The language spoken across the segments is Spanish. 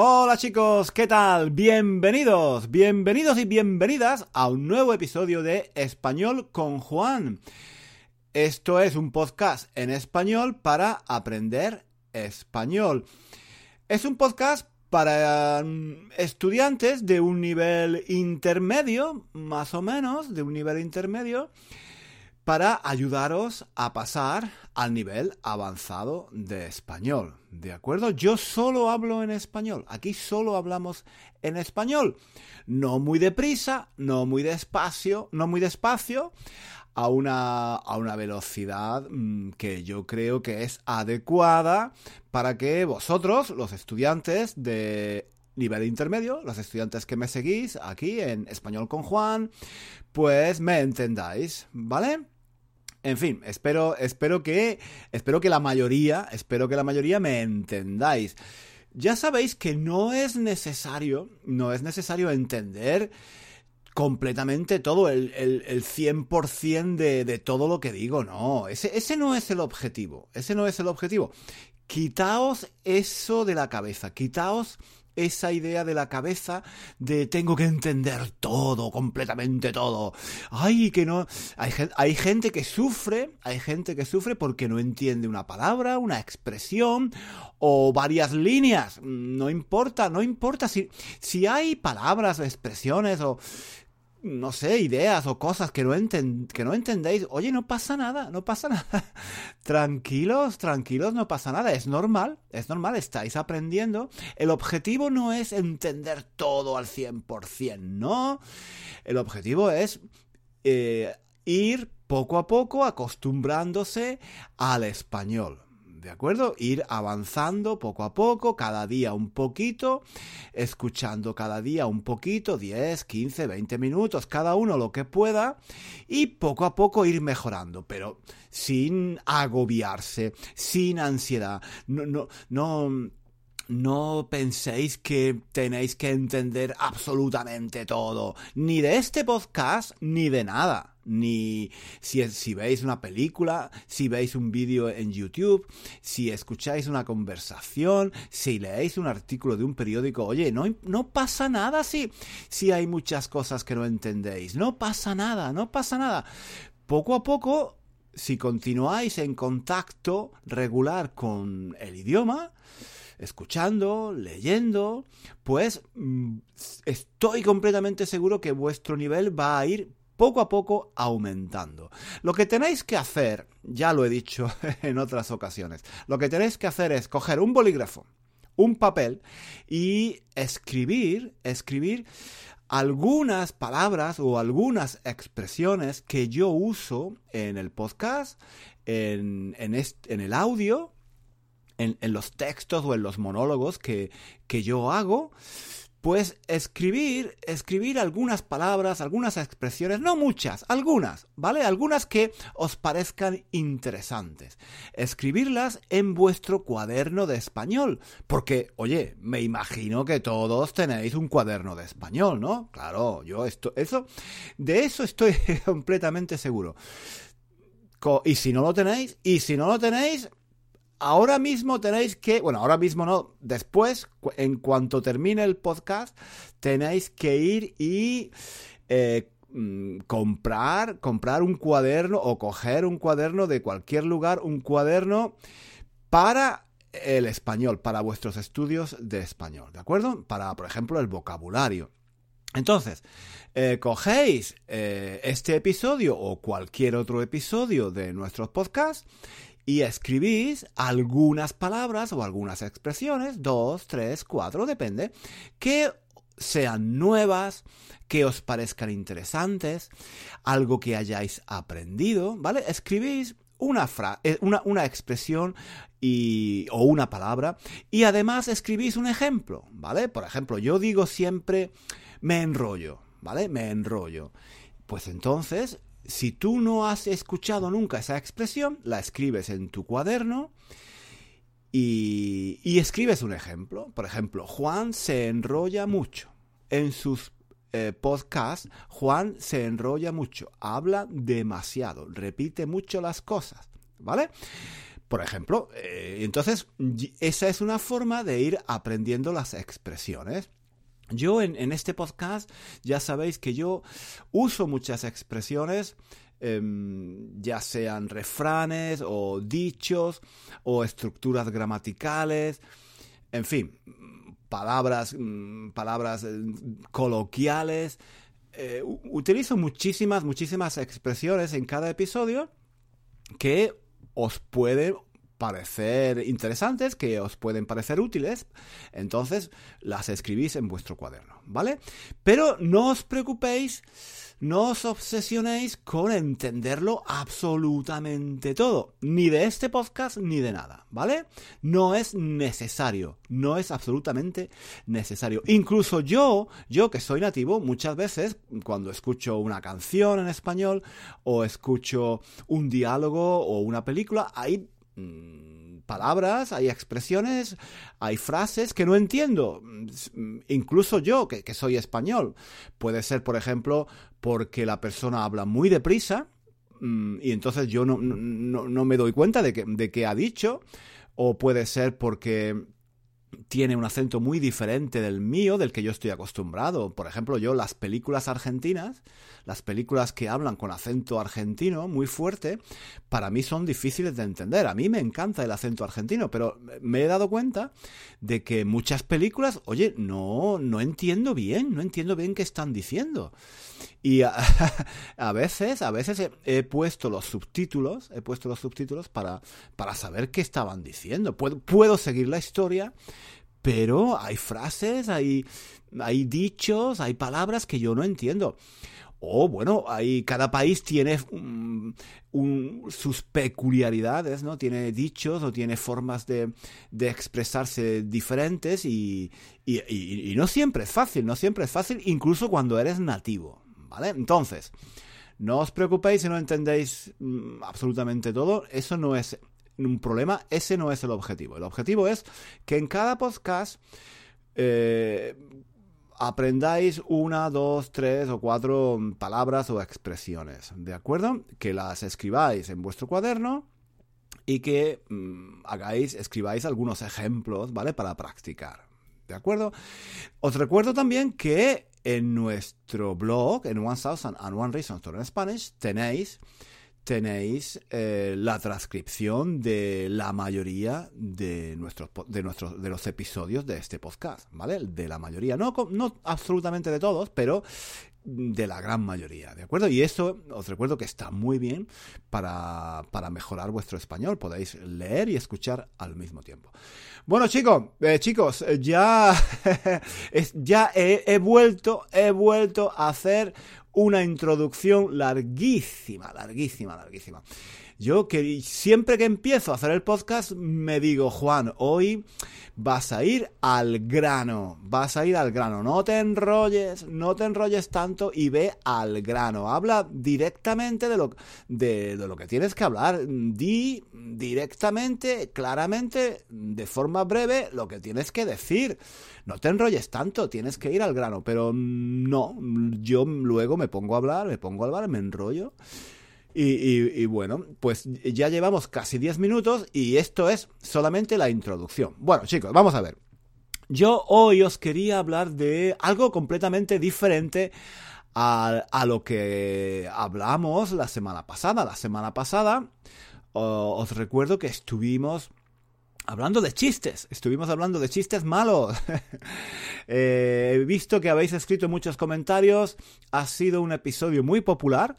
Hola chicos, ¿qué tal? Bienvenidos, bienvenidos y bienvenidas a un nuevo episodio de Español con Juan. Esto es un podcast en español para aprender español. Es un podcast para mm, estudiantes de un nivel intermedio, más o menos, de un nivel intermedio, para ayudaros a pasar al nivel avanzado de español. ¿De acuerdo? Yo solo hablo en español. Aquí solo hablamos en español. No muy deprisa, no muy despacio, no muy despacio, a una, a una velocidad mm, que yo creo que es adecuada para que vosotros, los estudiantes de nivel intermedio, los estudiantes que me seguís aquí en Español con Juan, pues me entendáis, ¿vale? En fin, espero, espero que, espero que la mayoría, espero que la mayoría me entendáis. Ya sabéis que no es necesario, no es necesario entender completamente todo, el, el, el 100% de, de todo lo que digo, no, ese, ese no es el objetivo, ese no es el objetivo. Quitaos eso de la cabeza, quitaos esa idea de la cabeza de tengo que entender todo, completamente todo. Ay, que no. Hay, hay, gente que sufre, hay gente que sufre porque no entiende una palabra, una expresión o varias líneas. No importa, no importa si, si hay palabras o expresiones o no sé, ideas o cosas que no, que no entendéis, oye, no pasa nada, no pasa nada. tranquilos, tranquilos, no pasa nada. Es normal, es normal, estáis aprendiendo. El objetivo no es entender todo al 100%, no. El objetivo es eh, ir poco a poco acostumbrándose al español. ¿De acuerdo? Ir avanzando poco a poco, cada día un poquito, escuchando cada día un poquito, 10, 15, 20 minutos, cada uno lo que pueda, y poco a poco ir mejorando, pero sin agobiarse, sin ansiedad. No, no, no no penséis que tenéis que entender absolutamente todo, ni de este podcast, ni de nada. Ni si, veis una película, si veis un vídeo en YouTube, si escucháis una conversación, si leéis un artículo de un periódico, oye, no, no pasa nada si, si hay muchas cosas que no entendéis. No pasa nada, no pasa nada. Poco a poco si continuáis en contacto regular con el idioma, escuchando, leyendo, pues mm, estoy completamente seguro que vuestro nivel va a ir poco a poco aumentando. Lo que tenéis que hacer, ya lo he dicho en otras ocasiones, lo que tenéis que hacer es coger un bolígrafo, un papel y escribir, escribir algunas palabras o algunas expresiones que yo uso en el podcast, en, en, en el audio en, los textos o en los monólogos que, que yo hago, pues escribir, escribir algunas palabras, algunas expresiones, no muchas, algunas, ¿vale? Algunas que os parezcan interesantes. Escribirlas en vuestro cuaderno de español. Porque, oye, me imagino que todos tenéis un cuaderno de español, ¿no? Claro, yo esto, eso, de eso estoy completamente seguro. Y si no lo tenéis, y si no lo tenéis, ahora mismo tenéis que, bueno, ahora mismo no, después, en cuanto termine el podcast, tenéis que ir y eh, mm, comprar, comprar un cuaderno o coger un cuaderno de cualquier lugar, un cuaderno para el español, para vuestros estudios de español, ¿de acuerdo? Para, por ejemplo, el vocabulario. Entonces, eh, cogéis eh, este episodio o cualquier otro episodio de nuestros podcasts y escribís algunas palabras o algunas expresiones, dos, tres, cuatro, depende, que sean nuevas, que os parezcan interesantes, algo que hayáis aprendido, ¿vale? Escribís una, eh, una, una expresión y, o una palabra y además escribís un ejemplo, ¿vale? Por ejemplo, yo digo siempre me enrollo, ¿vale? Me enrollo. Pues entonces si tú no has escuchado nunca esa expresión, la escribes en tu cuaderno y, escribes un ejemplo. Por ejemplo, Juan se enrolla mucho. En sus eh, podcasts, Juan se enrolla mucho, habla demasiado, repite mucho las cosas, ¿vale? por ejemplo. Eh, entonces, esa es una forma de ir aprendiendo las expresiones. Yo en, este podcast ya sabéis que yo uso muchas expresiones, em, ya sean refranes o dichos o estructuras gramaticales, en fin, palabras, mm, palabras eh, coloquiales. Eh, utilizo muchísimas, muchísimas expresiones en cada episodio que os pueden parecer interesantes, que os pueden parecer útiles, entonces las escribís en vuestro cuaderno, ¿vale? Pero no os preocupéis, no os obsesionéis con entenderlo absolutamente todo, ni de este podcast ni de nada, ¿vale? No es necesario, no es absolutamente necesario. Incluso yo, yo que soy nativo, muchas veces cuando escucho una canción en español o escucho un diálogo o una película, ahí Mm, palabras, hay expresiones, hay frases que no entiendo. Mm, incluso yo, que, soy español. Puede ser, por ejemplo, porque la persona habla muy deprisa mm, y entonces yo no, no, me doy cuenta de que, de qué ha dicho. O puede ser porque tiene un acento muy diferente del mío, del que yo estoy acostumbrado. Por ejemplo, yo las películas argentinas, las películas que hablan con acento argentino muy fuerte, para mí son difíciles de entender. A mí me encanta el acento argentino, pero me he dado cuenta de que muchas películas, oye, no, no entiendo bien, no entiendo bien qué están diciendo. Y a, veces, a veces he, puesto los subtítulos, he puesto los subtítulos para, para saber qué estaban diciendo. Puedo, puedo seguir la historia, pero hay frases, hay, hay dichos, hay palabras que yo no entiendo. O bueno, hay, cada país tiene sus peculiaridades, ¿no? Tiene dichos o tiene formas de, de expresarse diferentes y, y, no siempre es fácil, no siempre es fácil, incluso cuando eres nativo, ¿vale? Entonces, no os preocupéis si no entendéis mm, absolutamente todo, eso no es un problema, ese no es el objetivo. El objetivo es que en cada podcast eh, aprendáis una, dos, tres o cuatro palabras o expresiones, ¿de acuerdo? Que las escribáis en vuestro cuaderno y que mm, hagáis, escribáis algunos ejemplos, ¿vale? Para practicar, ¿de acuerdo? Os recuerdo también que en nuestro blog, en One Thousand and One Reasons to Learn Spanish, tenéis tenéis eh, la transcripción de la mayoría de nuestros de nuestros de los episodios de este podcast, ¿vale? De la mayoría, no no absolutamente de todos, pero de la gran mayoría, ¿de acuerdo? Y eso os recuerdo que está muy bien para, para mejorar vuestro español. Podéis leer y escuchar al mismo tiempo. Bueno, chicos, eh, chicos, ya, ya he, vuelto, he vuelto a hacer una introducción larguísima, larguísima, larguísima. Yo que siempre que empiezo a hacer el podcast me digo, Juan, hoy vas a ir al grano, vas a ir al grano, no te enrolles, no te enrolles tanto y ve al grano, habla directamente de lo, de, de lo que tienes que hablar, di directamente, claramente, de forma breve lo que tienes que decir. No te enrolles tanto, tienes que ir al grano, pero no, yo luego me pongo a hablar, me pongo a hablar, me enrollo. Y, bueno, pues ya llevamos casi 10 minutos y esto es solamente la introducción. Bueno, chicos, vamos a ver. Yo hoy os quería hablar de algo completamente diferente a, a lo que hablamos la semana pasada. La semana pasada os recuerdo que estuvimos Hablando de chistes, estuvimos hablando de chistes malos. Eh, he visto que habéis escrito muchos comentarios, ha sido un episodio muy popular.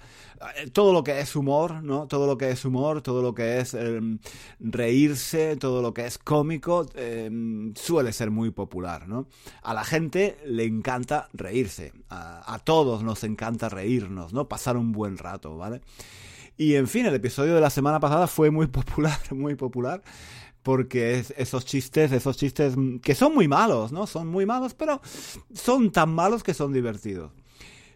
Eh, todo lo que es humor, ¿no? Todo lo que es humor, todo lo que es em, reírse, todo lo que es cómico, em, suele ser muy popular, ¿no? A la gente le encanta reírse, a, a todos nos encanta reírnos, ¿no? Pasar un buen rato, ¿vale? Y en fin, el episodio de la semana pasada fue muy popular, muy popular porque esos chistes, esos chistes que son muy malos, ¿no? Son muy malos, pero son tan malos que son divertidos.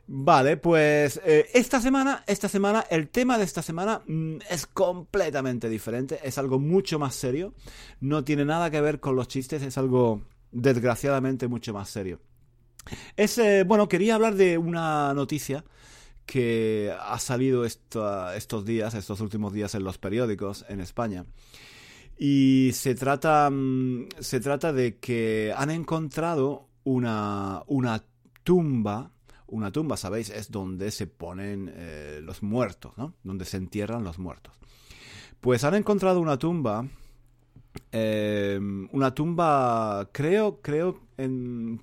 Vale, pues eh, esta semana, esta semana, el tema de esta semana mm, es completamente diferente, es algo mucho más serio, no tiene nada que ver con los chistes, es algo desgraciadamente mucho más serio. Es, eh, bueno, quería hablar de una noticia que ha salido estos días, estos últimos días en los periódicos en España. Y se trata, mm, se trata de que han encontrado una, una tumba, una tumba, ¿sabéis? Es donde se ponen eh, los muertos, ¿no? Donde se entierran los muertos. Pues han encontrado una tumba, eh, una tumba, creo, creo, en,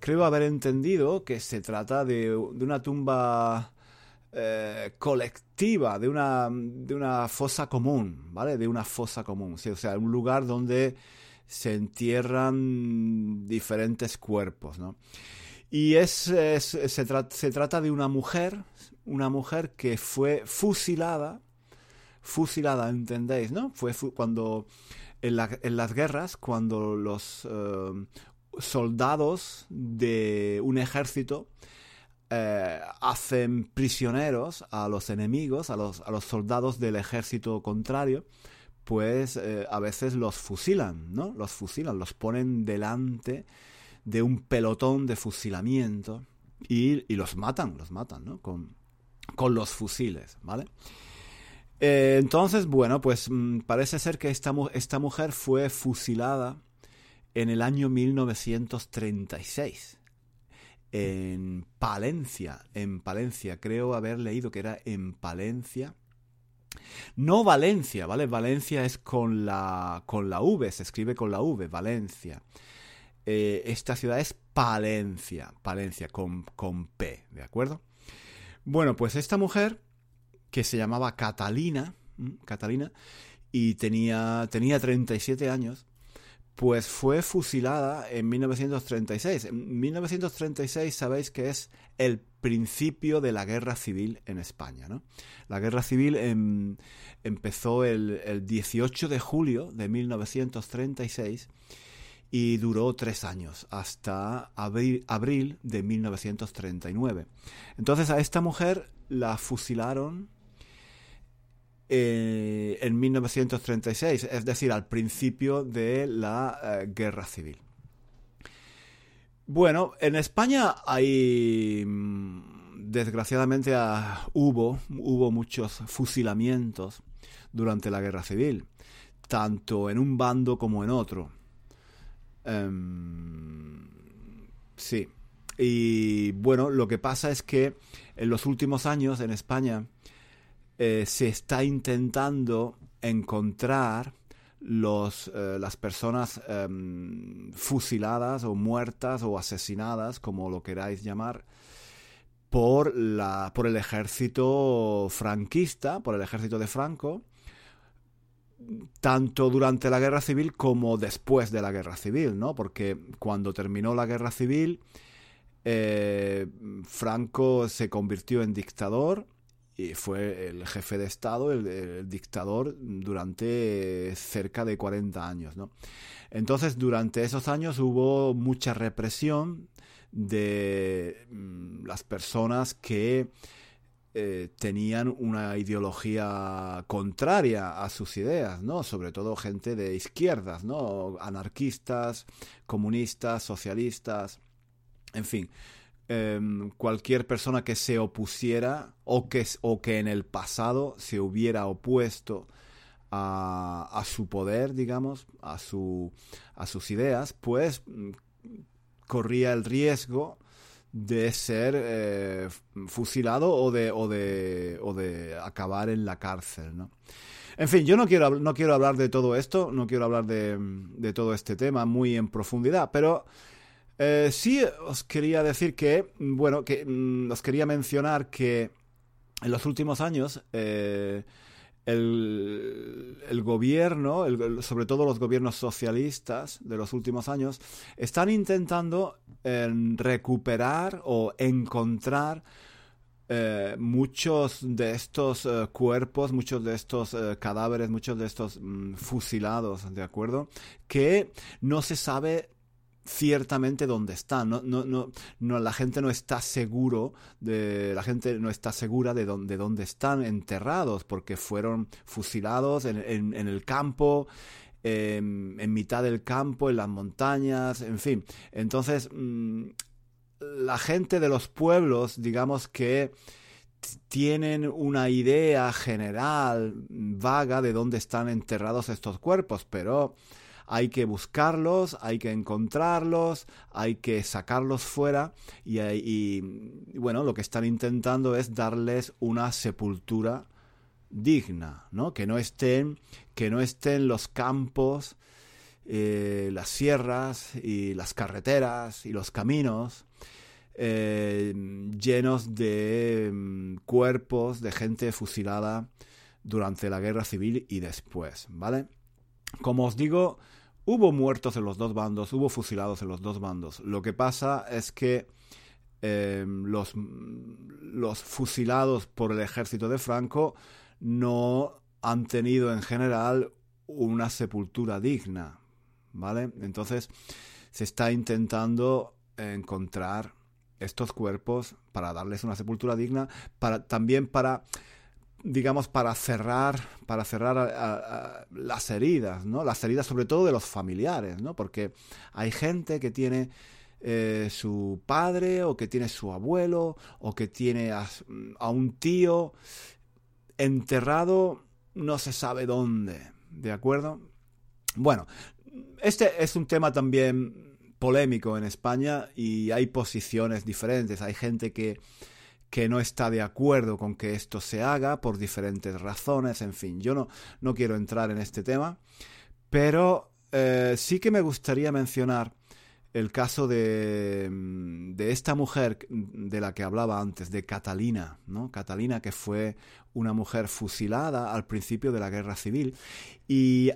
creo haber entendido que se trata de, de una tumba eh, colectiva, de una, de una fosa común, ¿vale? De una fosa común, o sea, un lugar donde se entierran diferentes cuerpos, ¿no? Y es, se, se, trata de una mujer, una mujer que fue fusilada, fusilada, ¿entendéis? ¿No? Fue cuando en, en, las guerras, cuando los uh, soldados de un ejército eh, hacen prisioneros a los enemigos, a los, a los soldados del ejército contrario, pues eh, a veces los fusilan, ¿no? Los fusilan, los ponen delante de un pelotón de fusilamiento y, y los matan, los matan, ¿no? Con, con los fusiles, ¿vale? Eh, entonces, bueno, pues mm, parece ser que esta, esta mujer fue fusilada en el año 1936 en Palencia, en Palencia, creo haber leído que era en Palencia. No Valencia, ¿vale? Valencia es con la, con la V, se escribe con la V, Valencia. Eh, esta ciudad es Palencia, Palencia, con, con P, ¿de acuerdo? Bueno, pues esta mujer, que se llamaba Catalina, Catalina, y tenía, tenía 37 años, pues fue fusilada en 1936. En 1936 sabéis que es el principio de la guerra civil en España. ¿no? La guerra civil em, empezó el, 18 de julio de 1936 y duró tres años, hasta abril, abril de 1939. Entonces a esta mujer la fusilaron eh, en 1936, es decir, al principio de la eh, guerra civil. Bueno, en España hay, mm, desgraciadamente, ah, hubo, hubo muchos fusilamientos durante la guerra civil, tanto en un bando como en otro. Em, sí. Y bueno, lo que pasa es que en los últimos años en España eh, se está intentando encontrar los, eh, las personas em, fusiladas o muertas o asesinadas, como lo queráis llamar, por, la, por el ejército franquista, por el ejército de Franco, tanto durante la guerra civil como después de la guerra civil, ¿no? Porque cuando terminó la guerra civil, eh, Franco se convirtió en dictador y fue el jefe de Estado, el, dictador, durante cerca de 40 años. ¿no? Entonces, durante esos años hubo mucha represión de mm, las personas que eh, tenían una ideología contraria a sus ideas, ¿no? Sobre todo gente de izquierdas, ¿no? Anarquistas, comunistas, socialistas, en fin. Em, cualquier persona que se opusiera o que, o que en el pasado se hubiera opuesto a, a su poder, digamos, a, su, a sus ideas, pues mm, corría el riesgo de ser eh, fusilado o de, o, de, o de acabar en la cárcel, ¿no? En fin, yo no quiero, no quiero hablar de todo esto, no quiero hablar de, de todo este tema muy en profundidad, pero eh, sí, os quería decir que, bueno, que mm, os quería mencionar que en los últimos años eh, el, gobierno, sobre todo los gobiernos socialistas de los últimos años, están intentando recuperar o encontrar eh, muchos de estos cuerpos, muchos de estos cadáveres, muchos de estos mm, fusilados, ¿de acuerdo? Que no se sabe ciertamente dónde están. No, no, no, la gente no está seguro de, la gente no está segura de dónde, dónde están enterrados, porque fueron fusilados en, en, el campo, em, en mitad del campo, en las montañas, en fin. Entonces, mm, la gente de los pueblos, digamos que tienen una idea general, vaga, de dónde están enterrados estos cuerpos, pero hay que buscarlos, hay que encontrarlos, hay que sacarlos fuera y, y, bueno, lo que están intentando es darles una sepultura digna, ¿no? Que no estén, que no estén los campos, eh, las sierras y las carreteras y los caminos eh, llenos de mm, cuerpos de gente fusilada durante la guerra civil y después, ¿vale? Como os digo, hubo muertos en los dos bandos, hubo fusilados en los dos bandos. Lo que pasa es que eh, los, los fusilados por el ejército de Franco no han tenido en general una sepultura digna, ¿vale? Entonces se está intentando encontrar estos cuerpos para darles una sepultura digna, para también para digamos para cerrar para cerrar las heridas no las heridas sobre todo de los familiares no porque hay gente que tiene eh, su padre o que tiene su abuelo o que tiene a, a un tío enterrado no se sabe dónde de acuerdo bueno este es un tema también polémico en España y hay posiciones diferentes. Hay gente que, que no está de acuerdo con que esto se haga por diferentes razones. En fin, yo no, no quiero entrar en este tema, pero eh, sí que me gustaría mencionar el caso de, de, esta mujer de la que hablaba antes, de Catalina, ¿no? Catalina que fue una mujer fusilada al principio de la guerra civil y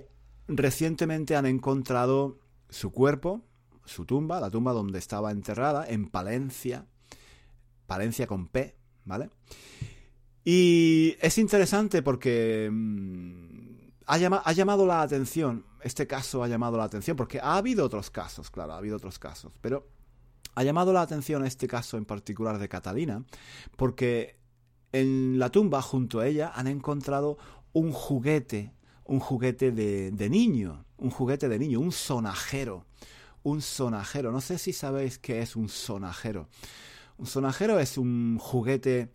recientemente han encontrado su cuerpo, su tumba, la tumba donde estaba enterrada, en Palencia, Palencia con P, ¿vale? Y es interesante porque mm, ha, llamado la atención, este caso ha llamado la atención, porque ha habido otros casos, claro, ha habido otros casos, pero ha llamado la atención este caso en particular de Catalina, porque en la tumba junto a ella han encontrado un juguete, un juguete de, de niño, un juguete de niño, un sonajero, un sonajero. No sé si sabéis qué es un sonajero. Un sonajero es un juguete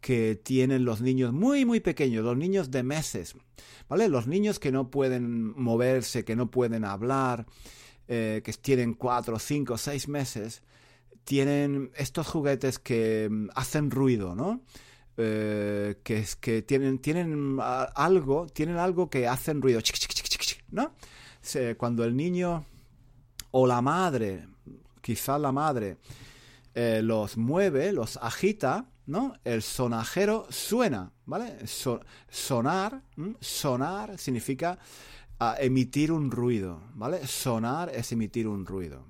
que tienen los niños muy muy pequeños, los niños de meses, ¿vale? Los niños que no pueden moverse, que no pueden hablar, eh, que tienen cuatro, cinco, seis meses, tienen estos juguetes que mm, hacen ruido, ¿no? Eh, que, que tienen, tienen algo, tienen algo que hacen ruido, ¿no? Cuando el niño o la madre, quizá la madre, eh, los mueve, los agita, ¿no? El sonajero suena, ¿vale? sonar, sonar significa ah, emitir un ruido, ¿vale? Sonar es emitir un ruido.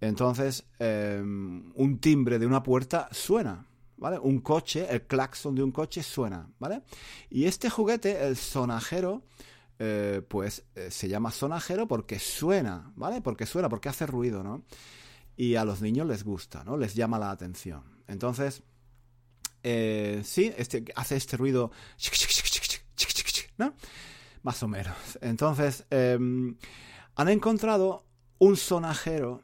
Entonces, em, un timbre de una puerta suena, ¿vale? Un coche, el claxon de un coche suena, ¿vale? Y este juguete, el sonajero, eh, pues eh, se llama sonajero porque suena, ¿vale? Porque suena, porque hace ruido, ¿no? Y a los niños les gusta, ¿no? Les llama la atención. Entonces, eh, sí, este, hace este ruido. Más o menos. Entonces, em, han encontrado un sonajero,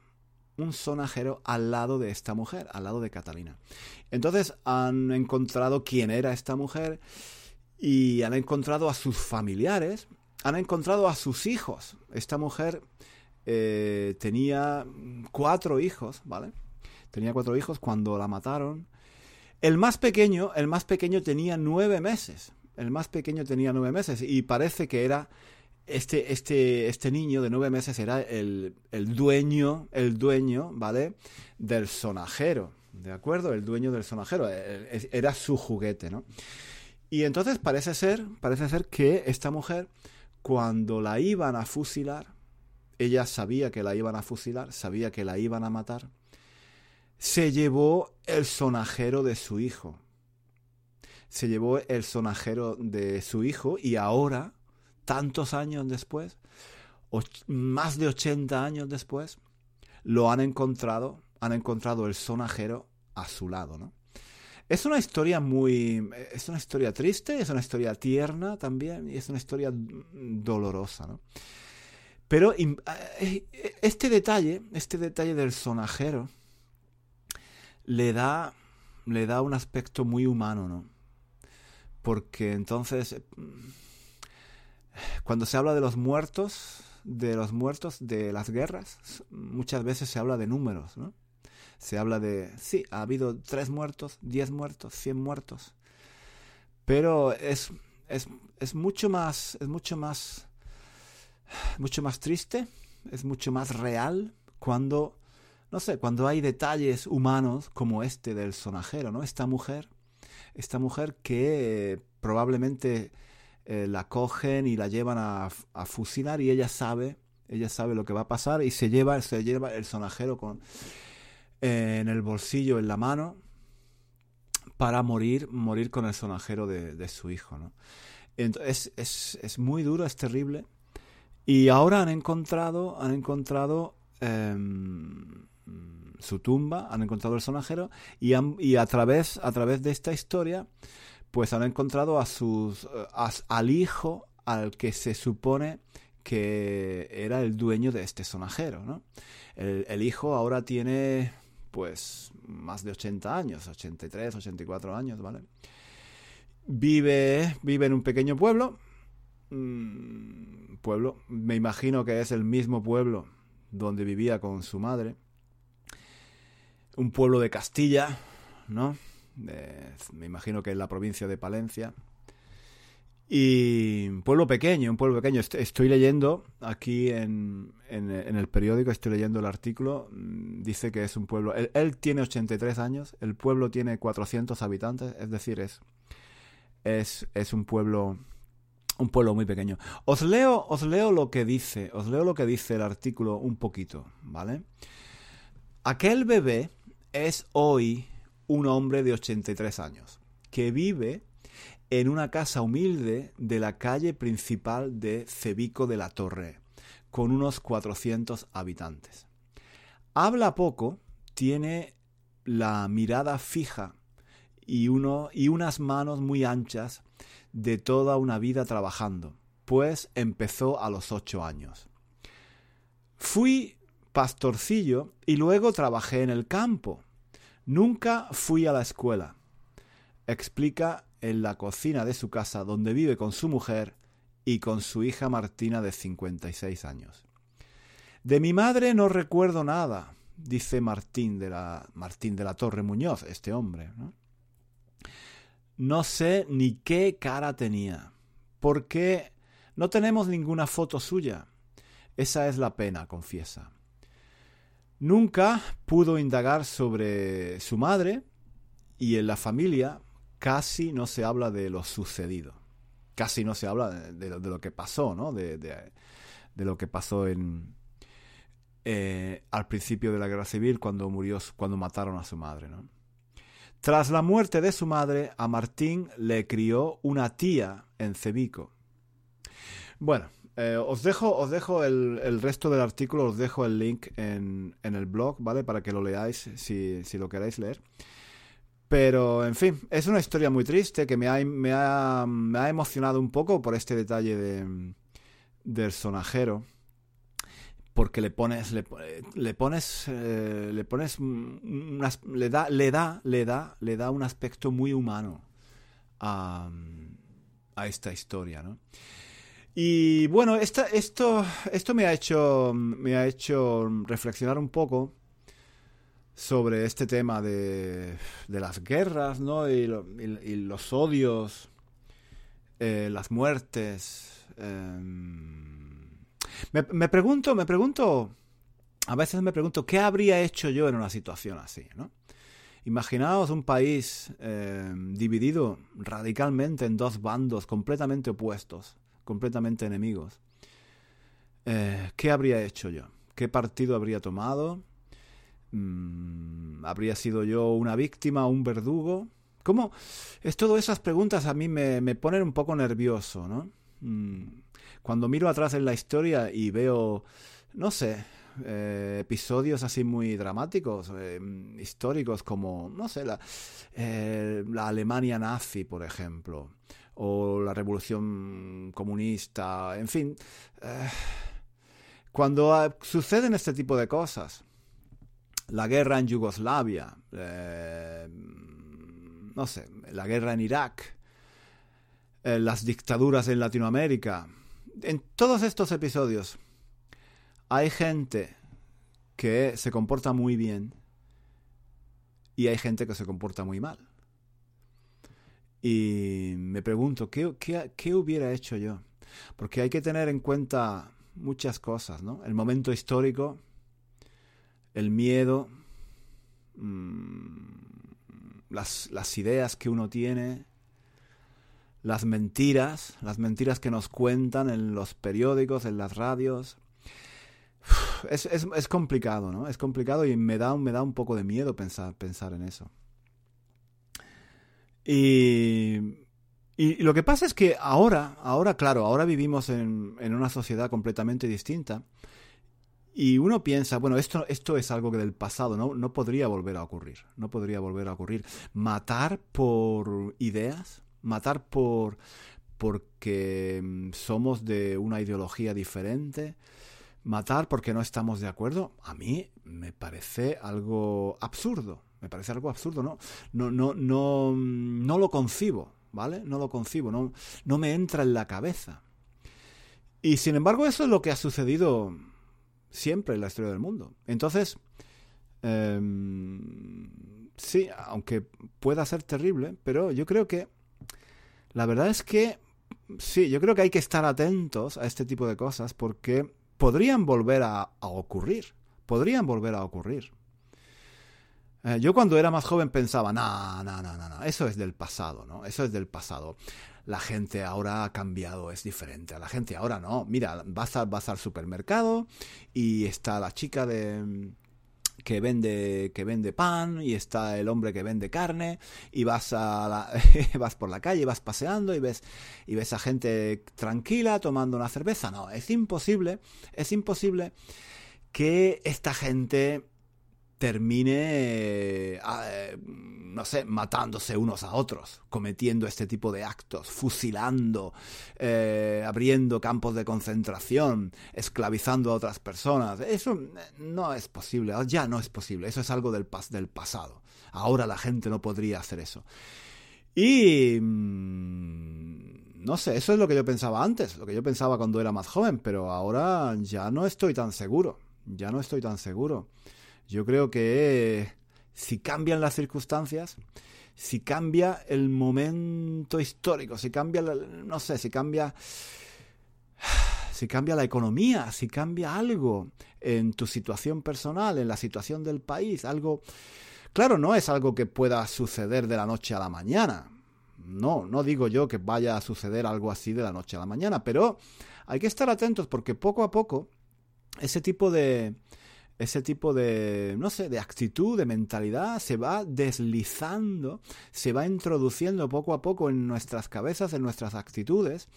un sonajero al lado de esta mujer, al lado de Catalina. Entonces, han encontrado quién era esta mujer y han encontrado a sus familiares han encontrado a sus hijos. Esta mujer eh, tenía cuatro hijos, ¿vale? Tenía cuatro hijos cuando la mataron. El más pequeño, el más pequeño tenía nueve meses. El más pequeño tenía nueve meses y parece que era este, este, este niño de nueve meses era el, el dueño, el dueño, ¿vale? Del sonajero, ¿de acuerdo? El dueño del sonajero. Era su juguete, ¿no? Y entonces parece ser, parece ser que esta mujer cuando la iban a fusilar, ella sabía que la iban a fusilar, sabía que la iban a matar, se llevó el sonajero de su hijo. Se llevó el sonajero de su hijo y ahora, tantos años después, más de 80 años después, lo han encontrado, han encontrado el sonajero a su lado, ¿no? Es una historia muy... Es una historia triste, es una historia tierna también y es una historia dolorosa, ¿no? Pero eh, eh, este detalle, este detalle del sonajero, le da, le da un aspecto muy humano, ¿no? Porque entonces, cuando se habla de los muertos, de los muertos de las guerras, muchas veces se habla de números, ¿no? Se habla de, sí, ha habido tres muertos, diez muertos, cien muertos. Pero es, es, es mucho más, es mucho más, mucho más triste, es mucho más real cuando, no sé, cuando hay detalles humanos como este del sonajero, ¿no? Esta mujer, esta mujer que eh, probablemente eh, la cogen y la llevan a, a, fusilar y ella sabe, ella sabe lo que va a pasar y se lleva, se lleva el sonajero con en el bolsillo, en la mano, para morir, morir con el sonajero de, su hijo. ¿no? Entonces, es, es, muy duro, es terrible. Y ahora han encontrado, han encontrado em, su tumba, han encontrado el sonajero y, y a, través, a través de esta historia, pues han encontrado a sus, al hijo al que se supone que era el dueño de este sonajero. ¿no? El, el hijo ahora tiene pues más de 80 años, 83, 84 años, ¿vale? Vive, vive en un pequeño pueblo, mm, pueblo, me imagino que es el mismo pueblo donde vivía con su madre, un pueblo de Castilla, ¿no? me imagino que es la provincia de Palencia, y un pueblo pequeño, un pueblo pequeño. Estoy leyendo aquí en, en, el periódico, estoy leyendo el artículo, mm, dice que es un pueblo... Él, tiene 83 años, el pueblo tiene 400 habitantes, es decir, es, es, es un pueblo... Un pueblo muy pequeño. Os leo, os leo lo que dice, os leo lo que dice el artículo un poquito, ¿vale? Aquel bebé es hoy un hombre de 83 años que vive en una casa humilde de la calle principal de Cebico de la Torre, con unos 400 habitantes. Habla poco, tiene la mirada fija y, uno, y unas manos muy anchas de toda una vida trabajando, pues empezó a los ocho años. Fui pastorcillo y luego trabajé en el campo. Nunca fui a la escuela. Explica en la cocina de su casa donde vive con su mujer y con su hija Martina de 56 años. De mi madre no recuerdo nada, dice Martín de la, Martín de la Torre Muñoz, este hombre. No sé ni qué cara tenía, porque no tenemos ninguna foto suya. Esa es la pena, confiesa. Nunca pudo indagar sobre su madre y en la familia casi no se habla de lo sucedido. Casi no se habla de, lo, que pasó, ¿no? De, lo que pasó en, eh, al principio de la guerra civil cuando murió, cuando mataron a su madre, ¿no? Tras la muerte de su madre, a Martín le crió una tía en Cebico. Bueno, eh, os dejo, os dejo el, resto del artículo, os dejo el link en, en, el blog, ¿vale? Para que lo leáis si, si lo queréis leer. Pero, en fin, es una historia muy triste que me ha, me ha, me ha emocionado un poco por este detalle de, del sonajero. Porque le pones, le, le pones, eh, le pones, le da, le da, le da, le da un aspecto muy humano a, a esta historia, ¿no? Y bueno, esta, esto, esto me ha hecho, me ha hecho reflexionar un poco sobre este tema de, de las guerras, ¿no? Y, los odios, eh, las muertes. Em, me, pregunto, me pregunto, a veces me pregunto, ¿qué habría hecho yo en una situación así, ¿no? Imaginaos un país em, dividido radicalmente en dos bandos completamente opuestos, completamente enemigos. Eh, ¿Qué habría hecho yo? ¿Qué partido habría tomado? Mm, ¿Habría sido yo una víctima, un verdugo? ¿Cómo? Es todas esas preguntas a mí me, me ponen un poco nervioso, ¿no? Mm, cuando miro atrás en la historia y veo, no sé, eh, episodios así muy dramáticos, eh, históricos, como, no sé, la, eh, la, Alemania nazi, por ejemplo, o la revolución comunista, en fin, cuando ah, suceden este tipo de cosas, la guerra en Yugoslavia, eh, no sé, la guerra en Irak, eh, las dictaduras en Latinoamérica. En todos estos episodios hay gente que se comporta muy bien y hay gente que se comporta muy mal. Y me pregunto, ¿qué, qué, hubiera hecho yo? Porque hay que tener en cuenta muchas cosas, ¿no? El momento histórico, el miedo, mm, las, las ideas que uno tiene, las mentiras, las mentiras que nos cuentan en los periódicos, en las radios. Es, es, es, complicado, ¿no? Es complicado y me da, me da un poco de miedo pensar, pensar en eso. Y, y, lo que pasa es que ahora, ahora, claro, ahora vivimos en, en, una sociedad completamente distinta. Y uno piensa, bueno, esto, esto es algo que del pasado no, no podría volver a ocurrir. No podría volver a ocurrir. Matar por ideas, matar por porque mm, somos de una ideología diferente, matar porque no estamos de acuerdo, a mí me parece algo absurdo. Me parece algo absurdo, ¿no? No, no, no, no lo concibo, ¿vale? No lo concibo, no, no me entra en la cabeza. Y sin embargo, eso es lo que ha sucedido siempre en la historia del mundo. Entonces, em, sí, aunque pueda ser terrible, pero yo creo que la verdad es que sí, yo creo que hay que estar atentos a este tipo de cosas porque podrían volver a, ocurrir. Podrían volver a ocurrir. Eh, yo cuando era más joven pensaba, no, no, no, no, eso es del pasado, ¿no? Eso es del pasado. La gente ahora ha cambiado, es diferente. La gente ahora no. Mira, vas, vas al supermercado y está la chica de que vende que vende pan y está el hombre que vende carne y vas a vas por la calle vas paseando y ves y ves a gente tranquila tomando una cerveza. No es imposible es imposible que esta gente termine, eh, no sé, matándose unos a otros, cometiendo este tipo de actos, fusilando, eh, abriendo campos de concentración, esclavizando a otras personas. Eso eh, no es posible, ya no es posible, eso es algo del, del pasado. Ahora la gente no podría hacer eso. Y... Mm, no sé, eso es lo que yo pensaba antes, lo que yo pensaba cuando era más joven, pero ahora ya no estoy tan seguro, ya no estoy tan seguro. Yo creo que si cambian las circunstancias, si cambia el momento histórico, si cambia, no sé, si cambia, si cambia la economía, si cambia algo en tu situación personal, en la situación del país, algo, claro, no es algo que pueda suceder de la noche a la mañana. No, no digo yo que vaya a suceder algo así de la noche a la mañana, pero hay que estar atentos porque poco a poco ese tipo de, ese tipo de, no sé, de actitud, de mentalidad se va deslizando, se va introduciendo poco a poco en nuestras cabezas, en nuestras actitudes.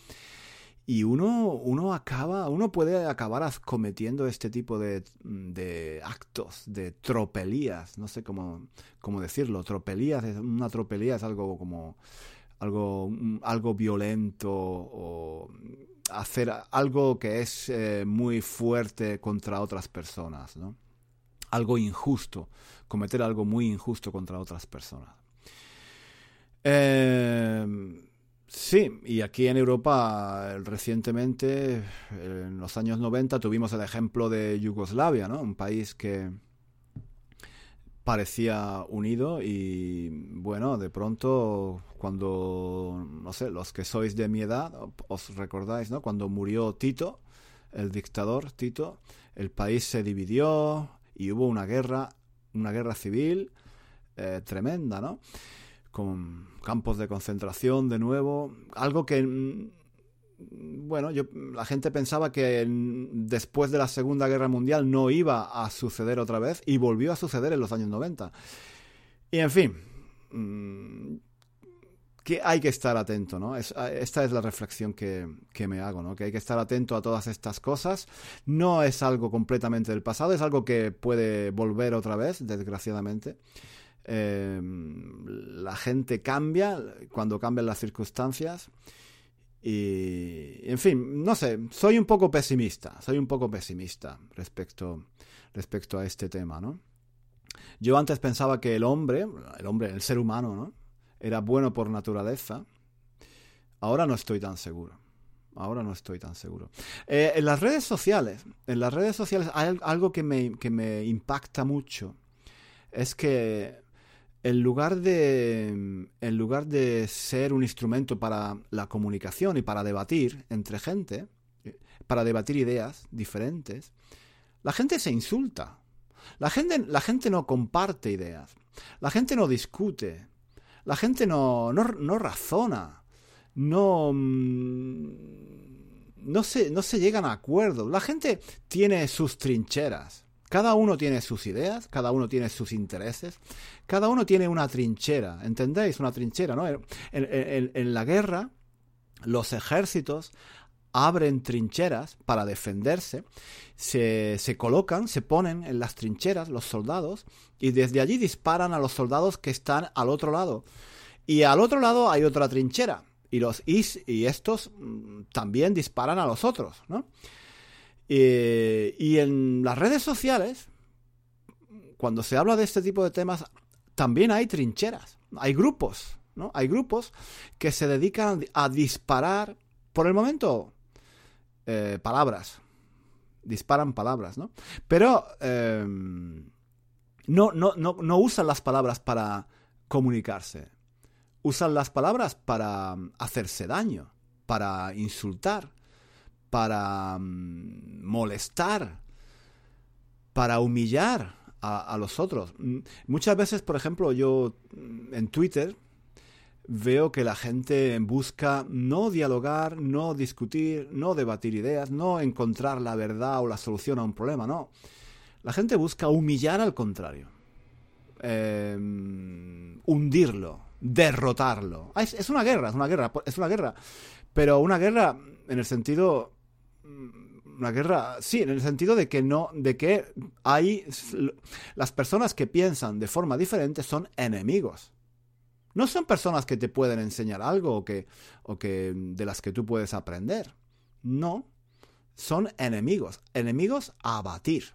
Y uno, uno acaba, uno puede acabar cometiendo este tipo de, de actos, de tropelías, no sé cómo, cómo decirlo, tropelías, una tropelía es algo como algo, algo violento o hacer algo que es eh, muy fuerte contra otras personas, ¿no? Algo injusto, cometer algo muy injusto contra otras personas. Em, sí, y aquí en Europa recientemente, en los años 90, tuvimos el ejemplo de Yugoslavia, ¿no? Un país que parecía unido y bueno, de pronto cuando, no sé, los que sois de mi edad, os recordáis, ¿no? Cuando murió Tito, el dictador Tito, el país se dividió y hubo una guerra, una guerra civil eh, tremenda, ¿no? Con campos de concentración de nuevo, algo que mm, bueno, yo, la gente pensaba que después de la Segunda Guerra Mundial no iba a suceder otra vez y volvió a suceder en los años 90. Y en fin, mm, que hay que estar atento, ¿no? esta es la reflexión que, me hago, ¿no? Que hay que estar atento a todas estas cosas. No es algo completamente del pasado, es algo que puede volver otra vez, desgraciadamente. Em, la gente cambia cuando cambian las circunstancias. Y, en fin, no sé, soy un poco pesimista, soy un poco pesimista respecto, respecto a este tema, ¿no? Yo antes pensaba que el hombre, el hombre, el ser humano, ¿no? era bueno por naturaleza, ahora no estoy tan seguro. Ahora no estoy tan seguro. Eh, en las redes sociales, en las redes sociales hay algo que me, que me impacta mucho. Es que en lugar de lugar de ser un instrumento para la comunicación y para debatir entre gente, para debatir ideas diferentes, la gente se insulta. La gente, la gente no comparte ideas. La gente no discute. La gente no, no, no razona. No, mm, no, se, no se llegan a acuerdos. La gente tiene sus trincheras. Cada uno tiene sus ideas, cada uno tiene sus intereses, cada uno tiene una trinchera, ¿entendéis? Una trinchera, ¿no? En, la guerra, los ejércitos abren trincheras para defenderse, se, colocan, se ponen en las trincheras los soldados y desde allí disparan a los soldados que están al otro lado. Y al otro lado hay otra trinchera y, los, y estos mm, también disparan a los otros, ¿no? Eh, y en las redes sociales, cuando se habla de este tipo de temas, también hay trincheras, hay grupos, ¿no? Hay grupos que se dedican a disparar, por el momento, eh, palabras. Disparan palabras, ¿no? Pero em, no, no, no, no usan las palabras para comunicarse. Usan las palabras para hacerse daño, para insultar, para mm, molestar, para humillar a, los otros. Mm, muchas veces, por ejemplo, yo mm, en Twitter veo que la gente busca no dialogar, no discutir, no debatir ideas, no encontrar la verdad o la solución a un problema, no. La gente busca humillar al contrario. Em, hundirlo, derrotarlo. Ah, es, una guerra, es una guerra, es una guerra. Pero una guerra en el sentido una guerra, sí, en el sentido de que no, de que hay las personas que piensan de forma diferente son enemigos. No son personas que te pueden enseñar algo o que, o que de las que tú puedes aprender. No, son enemigos, enemigos a abatir,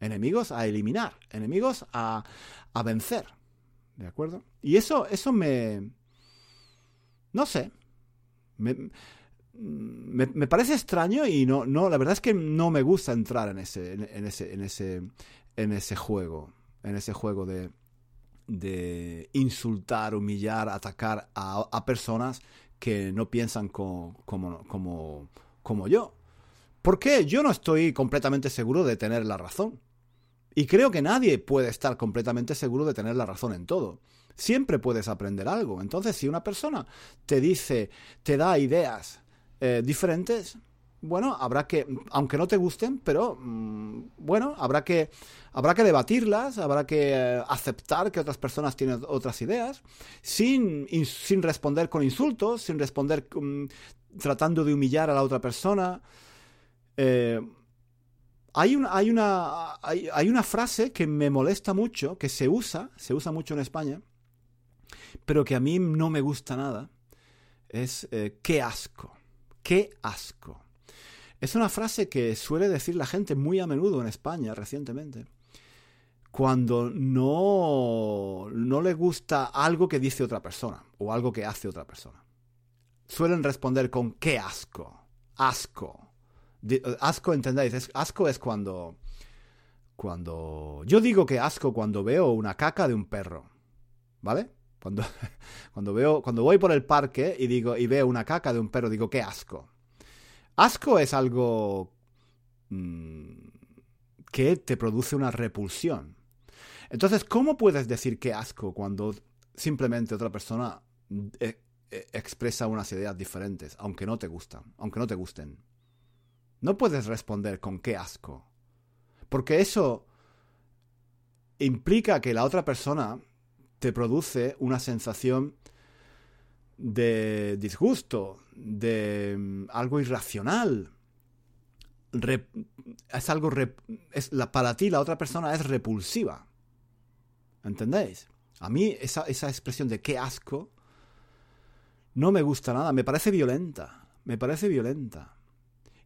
enemigos a eliminar, enemigos a, a vencer. ¿De acuerdo? Y eso, eso me, no sé, me, me, parece extraño y no, no, la verdad es que no me gusta entrar en ese, en, ese, en ese, en ese juego, en ese juego de, de insultar, humillar, atacar a, personas que no piensan como, como, como yo. Porque yo no estoy completamente seguro de tener la razón. Y creo que nadie puede estar completamente seguro de tener la razón en todo. Siempre puedes aprender algo. Entonces, si una persona te dice, te da ideas, eh, diferentes, bueno, habrá que, aunque no te gusten, pero mm, bueno, habrá que, habrá que debatirlas, habrá que eh, aceptar que otras personas tienen otras ideas, sin, sin responder con insultos, sin responder mm, tratando de humillar a la otra persona. Eh, hay, hay, una, hay, una frase que me molesta mucho, que se usa, se usa mucho en España, pero que a mí no me gusta nada. Es qué asco. ¡Qué asco! Es una frase que suele decir la gente muy a menudo en España recientemente. Cuando no, no le gusta algo que dice otra persona o algo que hace otra persona. Suelen responder con qué asco. Asco. Asco, entendáis, asco es cuando cuando yo digo que asco cuando veo una caca de un perro, ¿vale? Cuando, cuando, veo, cuando voy por el parque y, digo, y veo una caca de un perro, digo, qué asco. Asco es algo mm, que te produce una repulsión. Entonces, ¿cómo puedes decir qué asco cuando simplemente otra persona eh, eh, expresa unas ideas diferentes, aunque no te gustan, aunque no te gusten? No puedes responder con qué asco. Porque eso implica que la otra persona te produce una sensación de disgusto, de mm, algo irracional. es algo... es, la, para ti la otra persona es repulsiva. ¿Entendéis? A mí esa, esa expresión de qué asco no me gusta nada, me parece violenta, me parece violenta.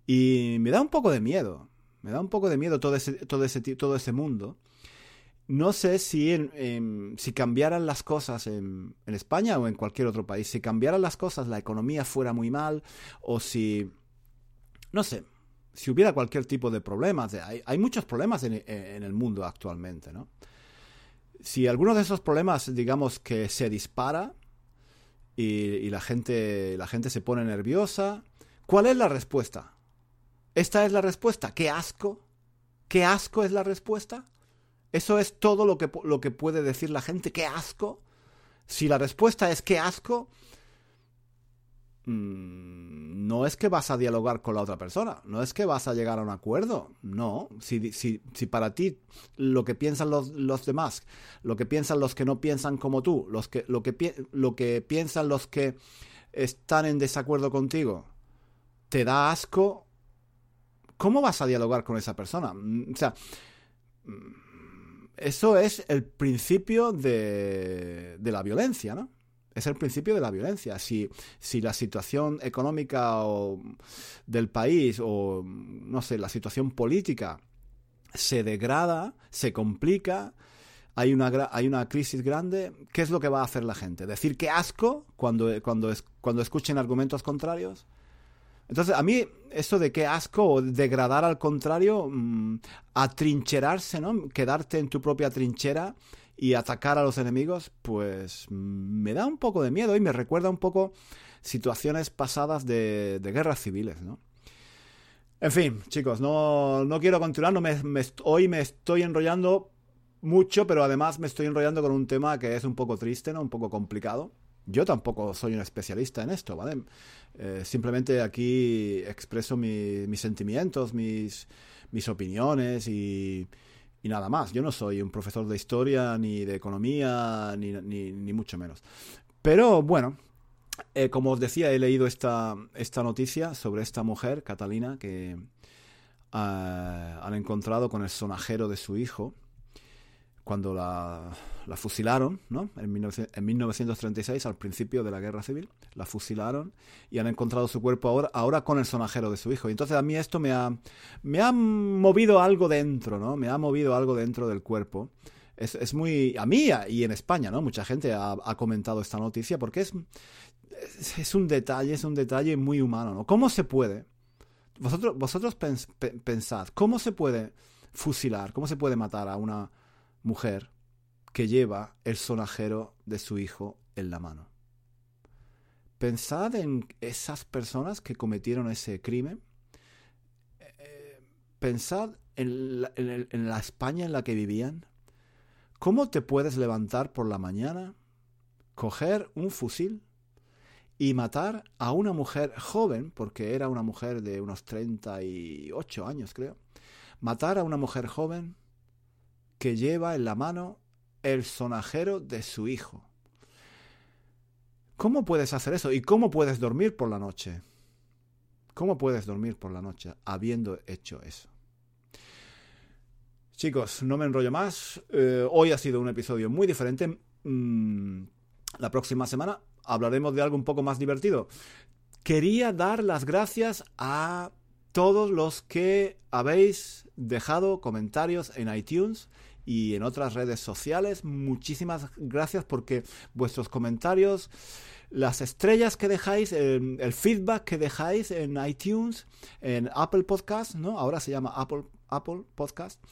Y me da un poco de miedo, me da un poco de miedo todo ese, todo ese, todo ese mundo no sé si, si cambiaran las cosas en, España o en cualquier otro país, si cambiaran las cosas, la economía fuera muy mal, o si, no sé, si hubiera cualquier tipo de problemas. Hay, muchos problemas en, el mundo actualmente, ¿no? Si alguno de esos problemas, digamos, que se dispara y, la, gente, la gente se pone nerviosa, ¿cuál es la respuesta? ¿Esta es la respuesta? ¿Qué asco? ¿Qué asco es la respuesta? ¿Eso es todo lo que, lo que puede decir la gente? ¿Qué asco? Si la respuesta es qué asco, mm, no es que vas a dialogar con la otra persona, no es que vas a llegar a un acuerdo, no. Si, si, si para ti lo que piensan los, los, demás, lo que piensan los que no piensan como tú, los que, lo, que, lo que piensan los que están en desacuerdo contigo, te da asco, ¿cómo vas a dialogar con esa persona? Mm, o sea eso es el principio de, la violencia, ¿no? Es el principio de la violencia. Si, si la situación económica del país o, no sé, la situación política se degrada, se complica, hay una, hay una crisis grande, ¿qué es lo que va a hacer la gente? ¿Decir que asco cuando, cuando, cuando escuchen argumentos contrarios? Entonces, a mí, eso de qué asco o degradar al contrario, mm, atrincherarse, ¿no? Quedarte en tu propia trinchera y atacar a los enemigos, pues mm, me da un poco de miedo y me recuerda un poco situaciones pasadas de, guerras civiles, ¿no? En fin, chicos, no, no quiero continuar, no me, hoy me estoy enrollando mucho, pero además me estoy enrollando con un tema que es un poco triste, ¿no? Un poco complicado. Yo tampoco soy un especialista en esto, ¿vale? Eh, simplemente aquí expreso mis sentimientos, mis, opiniones y, nada más. Yo no soy un profesor de historia, ni de economía, ni, ni, mucho menos. Pero bueno, eh, como os decía, he leído esta, esta noticia sobre esta mujer, Catalina, que ah, han encontrado con el sonajero de su hijo cuando la, la fusilaron, ¿no? En, 1936, al principio de la guerra civil, la fusilaron y han encontrado su cuerpo ahora, ahora con el sonajero de su hijo. Y entonces a mí esto me ha, me ha movido algo dentro, ¿no? Me ha movido algo dentro del cuerpo. Es, es muy... A mí y en España, ¿no? Mucha gente ha, comentado esta noticia porque es, es, un detalle, es un detalle muy humano, ¿no? ¿Cómo se puede? Vosotros, vosotros pensad, ¿cómo se puede fusilar? ¿Cómo se puede matar a una mujer que lleva el sonajero de su hijo en la mano. Pensad en esas personas que cometieron ese crimen. Eh, pensad en la, en la España en la que vivían. ¿Cómo te puedes levantar por la mañana, coger un fusil y matar a una mujer joven, porque era una mujer de unos 38 años creo, matar a una mujer joven que lleva en la mano el sonajero de su hijo. ¿Cómo puedes hacer eso? ¿Y cómo puedes dormir por la noche? ¿Cómo puedes dormir por la noche habiendo hecho eso? Chicos, no me enrollo más. Eh, hoy ha sido un episodio muy diferente. Mm, la próxima semana hablaremos de algo un poco más divertido. Quería dar las gracias a todos los que habéis dejado comentarios en iTunes y en otras redes sociales. Muchísimas gracias porque vuestros comentarios, las estrellas que dejáis, el, feedback que dejáis en iTunes, en Apple Podcast, ¿no? Ahora se llama Apple Apple Podcast,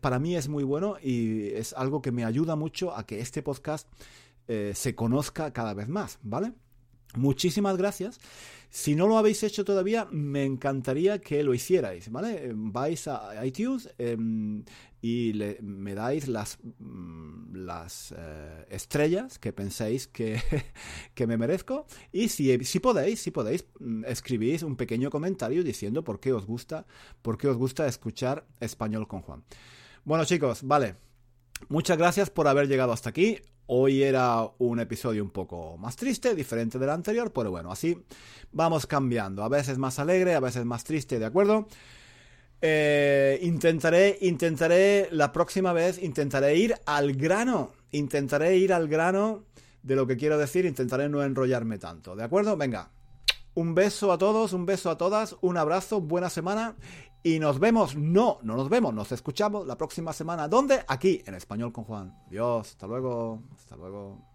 para mí es muy bueno y es algo que me ayuda mucho a que este podcast eh, se conozca cada vez más, ¿vale? Muchísimas gracias. Si no lo habéis hecho todavía, me encantaría que lo hicierais, ¿vale? Vais a iTunes em, y me dais las, mm, las eh, estrellas que penséis que, que, me merezco. Y si, si podéis, si podéis, mm, escribís un pequeño comentario diciendo por qué os gusta, por qué os gusta escuchar español con Juan. Bueno, chicos, vale. Muchas gracias por haber llegado hasta aquí. Hoy era un episodio un poco más triste, diferente del anterior, pero bueno, así vamos cambiando. A veces más alegre, a veces más triste, ¿de acuerdo? Eh, intentaré, intentaré, la próxima vez intentaré ir al grano. Intentaré ir al grano de lo que quiero decir, intentaré no enrollarme tanto, ¿de acuerdo? Venga, Un beso a todos, un beso a todas, un abrazo, buena semana y nos vemos, no, no nos vemos, nos escuchamos la próxima semana. ¿Dónde? Aquí, en español con Juan. Adiós, hasta luego, hasta luego.